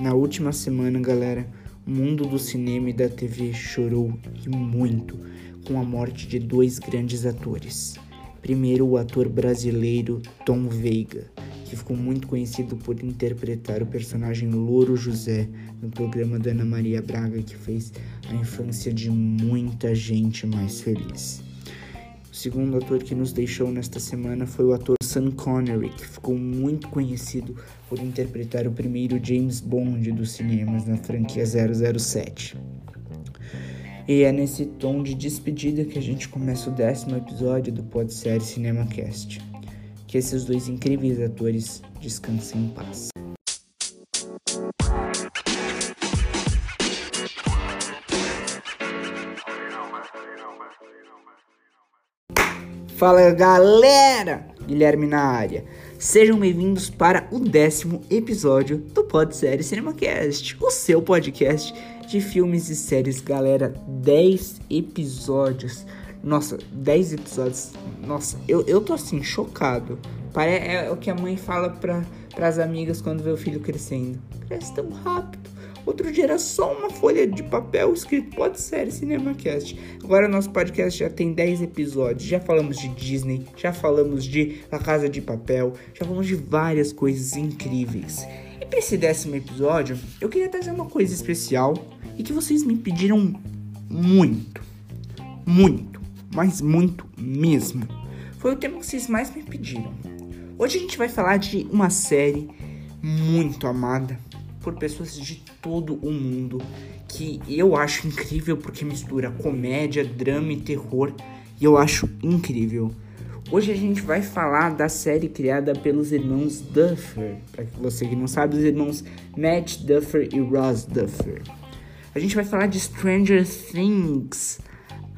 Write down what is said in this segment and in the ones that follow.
Na última semana, galera, o mundo do cinema e da TV chorou e muito com a morte de dois grandes atores. Primeiro, o ator brasileiro Tom Veiga, que ficou muito conhecido por interpretar o personagem Louro José no programa da Ana Maria Braga, que fez a infância de muita gente mais feliz. O segundo ator que nos deixou nesta semana foi o ator Sean Connery, que ficou muito conhecido por interpretar o primeiro James Bond dos cinemas na franquia 007. E é nesse tom de despedida que a gente começa o décimo episódio do Podsérie CinemaCast. Que esses dois incríveis atores descansem em paz. Fala galera! Guilherme na área. Sejam bem-vindos para o décimo episódio do Podsérie CinemaCast, o seu podcast de filmes e séries, galera. 10 episódios. Nossa, 10 episódios. Nossa, eu, eu tô assim, chocado. É, é o que a mãe fala para as amigas quando vê o filho crescendo. Cresce tão rápido. Outro dia era só uma folha de papel escrito Pode Série CinemaCast. Agora nosso podcast já tem 10 episódios. Já falamos de Disney, já falamos de La Casa de Papel, já falamos de várias coisas incríveis. E para esse décimo episódio, eu queria trazer uma coisa especial e que vocês me pediram muito, muito, mas muito mesmo. Foi o tema que vocês mais me pediram. Hoje a gente vai falar de uma série muito amada por pessoas de todo o mundo que eu acho incrível porque mistura comédia, drama e terror e eu acho incrível. Hoje a gente vai falar da série criada pelos irmãos Duffer. Para você que não sabe, os irmãos Matt Duffer e Ross Duffer. A gente vai falar de Stranger Things,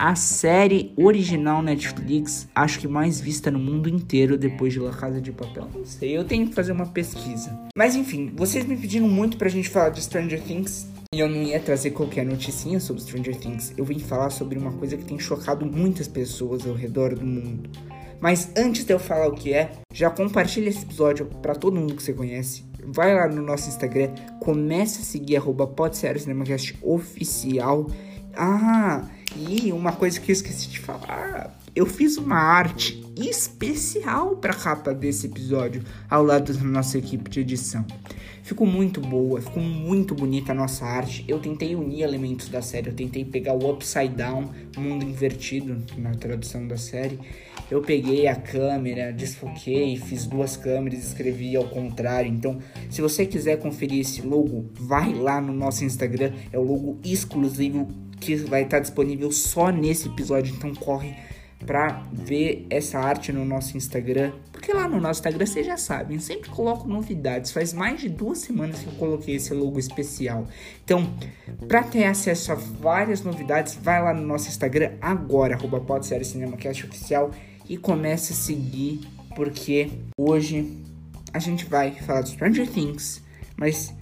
a série original Netflix, acho que mais vista no mundo inteiro depois de La Casa de Papel. Não sei, eu tenho que fazer uma pesquisa. Mas enfim, vocês me pediram muito pra gente falar de Stranger Things. E eu não ia trazer qualquer noticinha sobre Stranger Things. Eu vim falar sobre uma coisa que tem chocado muitas pessoas ao redor do mundo. Mas antes de eu falar o que é, já compartilha esse episódio para todo mundo que você conhece. Vai lá no nosso Instagram, comece a seguir arroba oficial. Ah, e uma coisa que eu esqueci de falar, eu fiz uma arte especial para a capa desse episódio ao lado da nossa equipe de edição. Ficou muito boa, ficou muito bonita a nossa arte. Eu tentei unir elementos da série, eu tentei pegar o upside down, mundo invertido na tradução da série. Eu peguei a câmera, desfoquei, fiz duas câmeras, escrevi ao contrário. Então, se você quiser conferir esse logo, vai lá no nosso Instagram, é o logo exclusivo que vai estar disponível só nesse episódio. Então corre para ver essa arte no nosso Instagram, porque lá no nosso Instagram vocês já sabem, sempre coloco novidades. Faz mais de duas semanas que eu coloquei esse logo especial. Então, para ter acesso a várias novidades, vai lá no nosso Instagram agora, arroba CinemaCast Oficial e comece a seguir, porque hoje a gente vai falar de Stranger Things, mas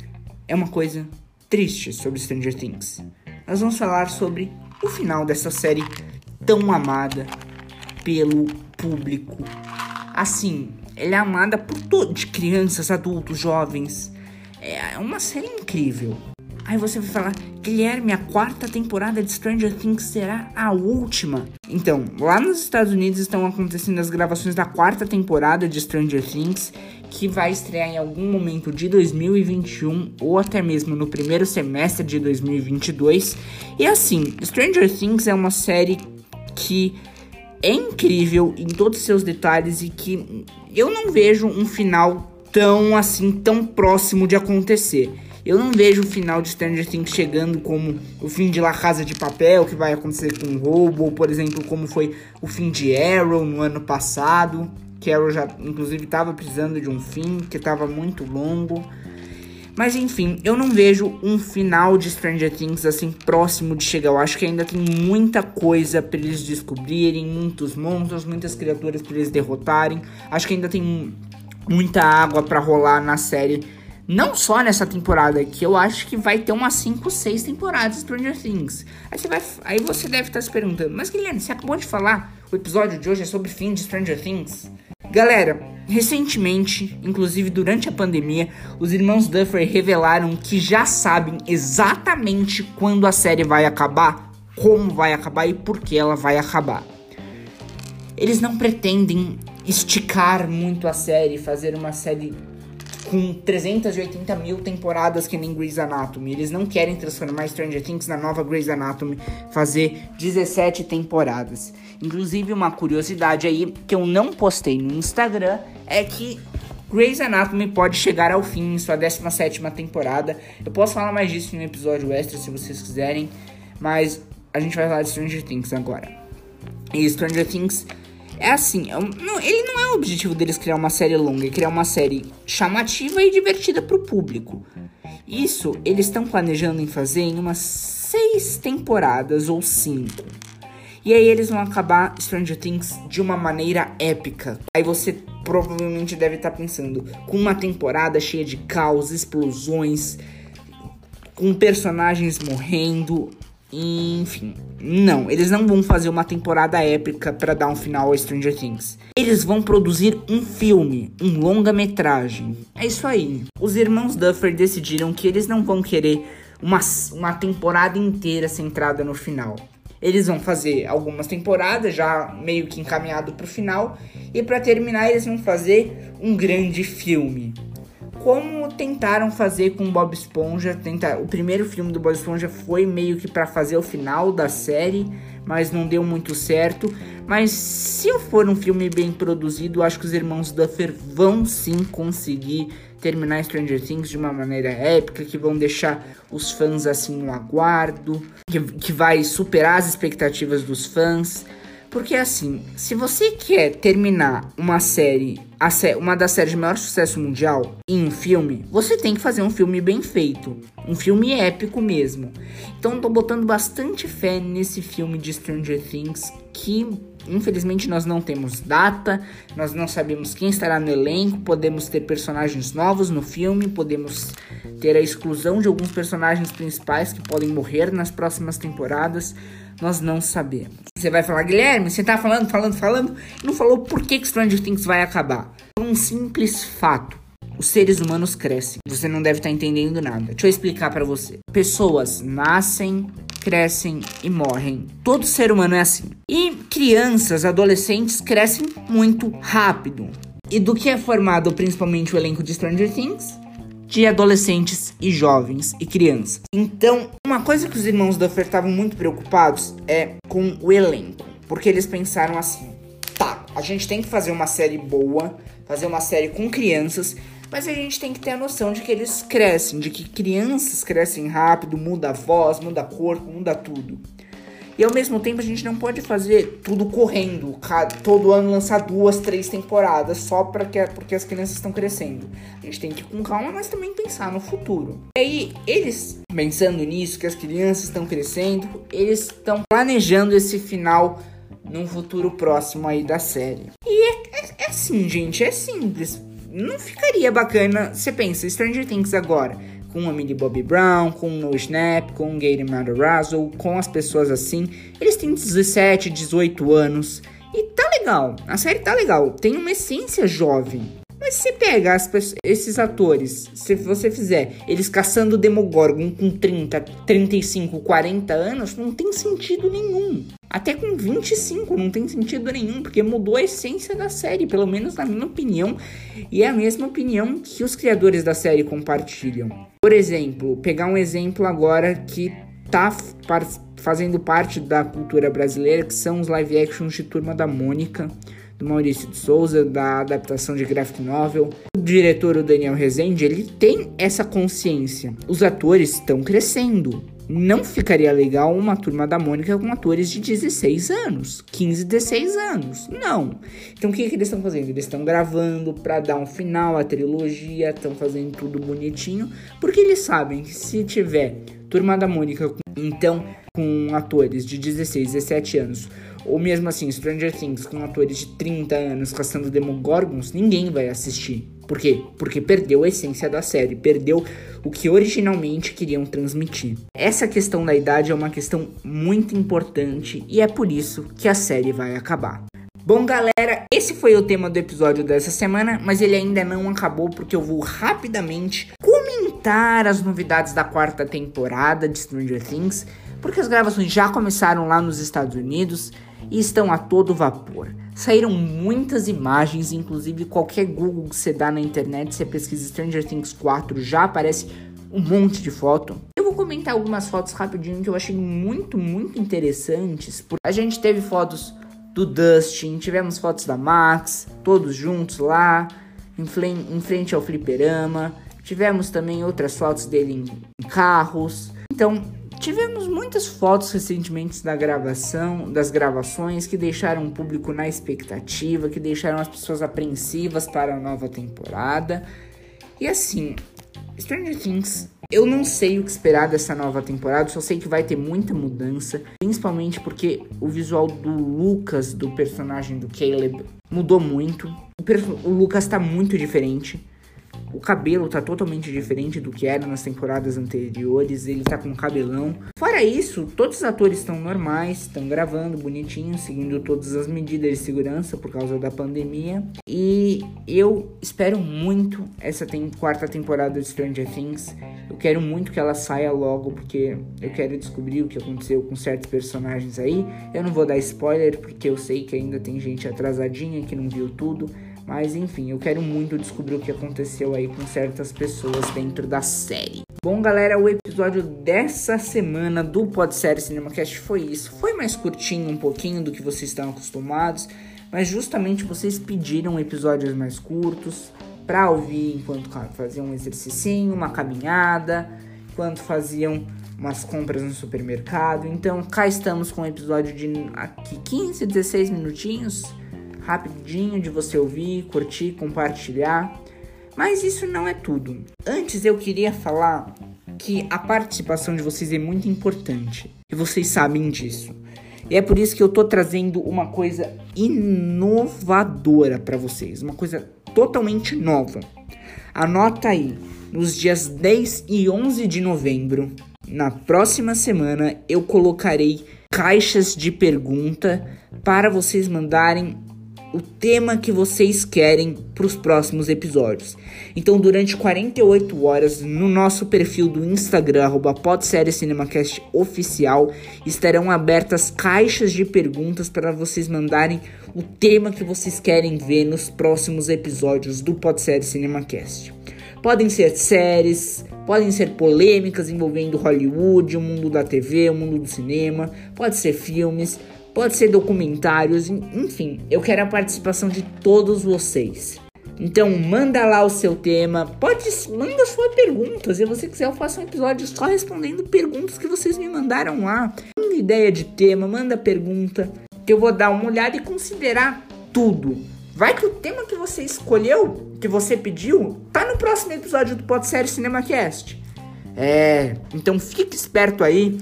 é uma coisa triste sobre Stranger Things nós vamos falar sobre o final dessa série tão amada pelo público. Assim, ela é amada por todos, crianças, adultos, jovens. É uma série incrível. Aí você vai falar, Guilherme, a quarta temporada de Stranger Things será a última. Então, lá nos Estados Unidos estão acontecendo as gravações da quarta temporada de Stranger Things que vai estrear em algum momento de 2021 ou até mesmo no primeiro semestre de 2022. E assim, Stranger Things é uma série que é incrível em todos os seus detalhes e que eu não vejo um final tão assim, tão próximo de acontecer. Eu não vejo o final de Stranger Things chegando como o fim de La Casa de Papel, que vai acontecer com o roubo, ou por exemplo, como foi o fim de Arrow no ano passado. Carol já, inclusive, estava precisando de um fim, que estava muito longo. Mas enfim, eu não vejo um final de Stranger Things assim próximo de chegar. Eu acho que ainda tem muita coisa para eles descobrirem, muitos monstros, muitas criaturas para eles derrotarem. Acho que ainda tem muita água para rolar na série. Não só nessa temporada, que eu acho que vai ter umas 5, 6 temporadas de Stranger Things. Aí você, vai, aí você deve estar se perguntando, mas Guilherme, você acabou de falar, o episódio de hoje é sobre fim de Stranger Things? Galera, recentemente, inclusive durante a pandemia, os irmãos Duffer revelaram que já sabem exatamente quando a série vai acabar, como vai acabar e por que ela vai acabar. Eles não pretendem esticar muito a série, fazer uma série com 380 mil temporadas que nem Grey's Anatomy. Eles não querem transformar Stranger Things na nova Grey's Anatomy, fazer 17 temporadas. Inclusive, uma curiosidade aí que eu não postei no Instagram é que Grey's Anatomy pode chegar ao fim em sua 17 temporada. Eu posso falar mais disso em um episódio extra se vocês quiserem, mas a gente vai falar de Stranger Things agora. E Stranger Things é assim, é ele não é o objetivo deles criar uma série longa, é criar uma série chamativa e divertida para o público. Isso eles estão planejando em fazer em umas seis temporadas ou cinco. E aí eles vão acabar Stranger Things de uma maneira épica. Aí você provavelmente deve estar tá pensando, com uma temporada cheia de caos, explosões, com personagens morrendo, enfim, não, eles não vão fazer uma temporada épica para dar um final a Stranger Things. Eles vão produzir um filme, um longa-metragem. É isso aí. Os irmãos Duffer decidiram que eles não vão querer uma, uma temporada inteira centrada no final. Eles vão fazer algumas temporadas já meio que encaminhado para o final e para terminar eles vão fazer um grande filme como tentaram fazer com Bob Esponja. Tentar, o primeiro filme do Bob Esponja foi meio que para fazer o final da série, mas não deu muito certo. Mas se for um filme bem produzido, acho que os irmãos Duffer vão sim conseguir terminar Stranger Things de uma maneira épica, que vão deixar os fãs assim no aguardo, que, que vai superar as expectativas dos fãs. Porque assim, se você quer terminar uma série, sé uma das séries de maior sucesso mundial, em um filme, você tem que fazer um filme bem feito. Um filme épico mesmo. Então tô botando bastante fé nesse filme de Stranger Things que infelizmente nós não temos data, nós não sabemos quem estará no elenco, podemos ter personagens novos no filme, podemos ter a exclusão de alguns personagens principais que podem morrer nas próximas temporadas nós não sabemos. Você vai falar, Guilherme, você tá falando, falando, falando, e não falou por que, que Stranger Things vai acabar. Por um simples fato. Os seres humanos crescem. Você não deve estar tá entendendo nada. Deixa eu explicar para você. Pessoas nascem, crescem e morrem. Todo ser humano é assim. E crianças, adolescentes crescem muito rápido. E do que é formado principalmente o elenco de Stranger Things? de adolescentes e jovens e crianças. Então, uma coisa que os irmãos Duffer estavam muito preocupados é com o elenco, porque eles pensaram assim: tá, a gente tem que fazer uma série boa, fazer uma série com crianças, mas a gente tem que ter a noção de que eles crescem, de que crianças crescem rápido, muda a voz, muda corpo, muda tudo. E ao mesmo tempo a gente não pode fazer tudo correndo, todo ano lançar duas, três temporadas só que porque as crianças estão crescendo. A gente tem que ir com calma, mas também pensar no futuro. E aí, eles pensando nisso, que as crianças estão crescendo, eles estão planejando esse final num futuro próximo aí da série. E é, é, é assim, gente, é simples. Não ficaria bacana. Você pensa, Stranger Things agora com a Millie Bobby Brown, com o No Snap, com o Gator Matarazzo, com as pessoas assim. Eles têm 17, 18 anos e tá legal. A série tá legal, tem uma essência jovem. Mas se pega as, esses atores, se você fizer eles caçando Demogorgon com 30, 35, 40 anos, não tem sentido nenhum. Até com 25 não tem sentido nenhum, porque mudou a essência da série, pelo menos na minha opinião, e é a mesma opinião que os criadores da série compartilham. Por exemplo, pegar um exemplo agora que tá fazendo parte da cultura brasileira, que são os live actions de Turma da Mônica do Maurício de Souza, da adaptação de graphic novel. O diretor, o Daniel Rezende, ele tem essa consciência. Os atores estão crescendo. Não ficaria legal uma turma da Mônica com atores de 16 anos, 15, 16 anos. Não. Então o que, que eles estão fazendo? Eles estão gravando para dar um final à trilogia, estão fazendo tudo bonitinho, porque eles sabem que se tiver turma da Mônica, então com atores de 16, 17 anos, ou mesmo assim, Stranger Things com atores de 30 anos caçando Demogorgons, ninguém vai assistir. Por quê? Porque perdeu a essência da série, perdeu o que originalmente queriam transmitir. Essa questão da idade é uma questão muito importante e é por isso que a série vai acabar. Bom, galera, esse foi o tema do episódio dessa semana, mas ele ainda não acabou porque eu vou rapidamente comentar as novidades da quarta temporada de Stranger Things, porque as gravações já começaram lá nos Estados Unidos e estão a todo vapor. Saíram muitas imagens, inclusive qualquer Google que você dá na internet, você pesquisa Stranger Things 4, já aparece um monte de foto. Eu vou comentar algumas fotos rapidinho que eu achei muito, muito interessantes. A gente teve fotos do Dustin, tivemos fotos da Max, todos juntos lá, em, em frente ao fliperama. Tivemos também outras fotos dele em, em carros. Então, Tivemos muitas fotos recentemente da gravação, das gravações que deixaram o público na expectativa, que deixaram as pessoas apreensivas para a nova temporada. E assim, Stranger Things, eu não sei o que esperar dessa nova temporada, só sei que vai ter muita mudança, principalmente porque o visual do Lucas, do personagem do Caleb, mudou muito. O, o Lucas tá muito diferente. O cabelo tá totalmente diferente do que era nas temporadas anteriores, ele tá com cabelão. Fora isso, todos os atores estão normais, estão gravando bonitinho, seguindo todas as medidas de segurança por causa da pandemia. E eu espero muito essa tem quarta temporada de Stranger Things. Eu quero muito que ela saia logo, porque eu quero descobrir o que aconteceu com certos personagens aí. Eu não vou dar spoiler, porque eu sei que ainda tem gente atrasadinha que não viu tudo. Mas enfim, eu quero muito descobrir o que aconteceu aí com certas pessoas dentro da série. Bom, galera, o episódio dessa semana do Podsérie CinemaCast foi isso. Foi mais curtinho um pouquinho do que vocês estão acostumados, mas justamente vocês pediram episódios mais curtos para ouvir enquanto faziam um exercício, uma caminhada, enquanto faziam umas compras no supermercado. Então, cá estamos com um episódio de aqui 15, 16 minutinhos rapidinho de você ouvir, curtir, compartilhar. Mas isso não é tudo. Antes eu queria falar que a participação de vocês é muito importante e vocês sabem disso. E é por isso que eu tô trazendo uma coisa inovadora para vocês, uma coisa totalmente nova. Anota aí, nos dias 10 e 11 de novembro, na próxima semana, eu colocarei caixas de pergunta para vocês mandarem o tema que vocês querem para os próximos episódios. Então, durante 48 horas, no nosso perfil do Instagram, arroba Oficial, estarão abertas caixas de perguntas para vocês mandarem o tema que vocês querem ver nos próximos episódios do Podsérie CinemaCast. Podem ser séries, podem ser polêmicas envolvendo Hollywood, o mundo da TV, o mundo do cinema, pode ser filmes, pode ser documentários, enfim, eu quero a participação de todos vocês. Então manda lá o seu tema, pode manda sua pergunta. Se você quiser, eu faço um episódio só respondendo perguntas que vocês me mandaram lá. Manda ideia de tema, manda pergunta, que eu vou dar uma olhada e considerar tudo. Vai que o tema que você escolheu, que você pediu, tá no próximo episódio do Pod Série CinemaCast. É, então fique esperto aí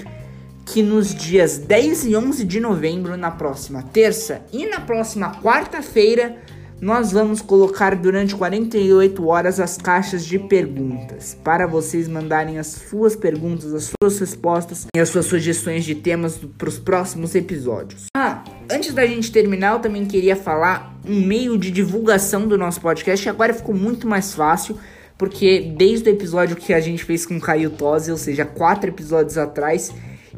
que nos dias 10 e 11 de novembro, na próxima terça e na próxima quarta-feira, nós vamos colocar durante 48 horas as caixas de perguntas para vocês mandarem as suas perguntas, as suas respostas e as suas sugestões de temas para os próximos episódios. Ah, antes da gente terminar, eu também queria falar um meio de divulgação do nosso podcast. Agora ficou muito mais fácil porque desde o episódio que a gente fez com Caio Tosi, ou seja, quatro episódios atrás,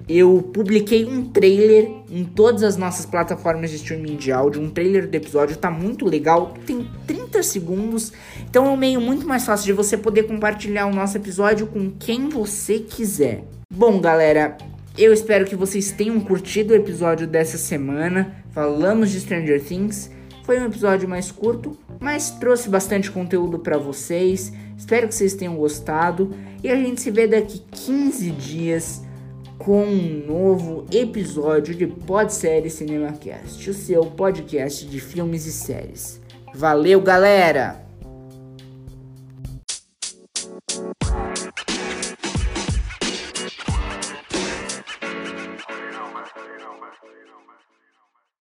eu publiquei um trailer em todas as nossas plataformas de streaming de áudio. Um trailer do episódio tá muito legal, tem 30 segundos, então é um meio muito mais fácil de você poder compartilhar o nosso episódio com quem você quiser. Bom, galera, eu espero que vocês tenham curtido o episódio dessa semana. Falamos de Stranger Things. Foi um episódio mais curto, mas trouxe bastante conteúdo para vocês. Espero que vocês tenham gostado e a gente se vê daqui 15 dias com um novo episódio de Pod Série CinemaCast, o seu podcast de filmes e séries. Valeu, galera!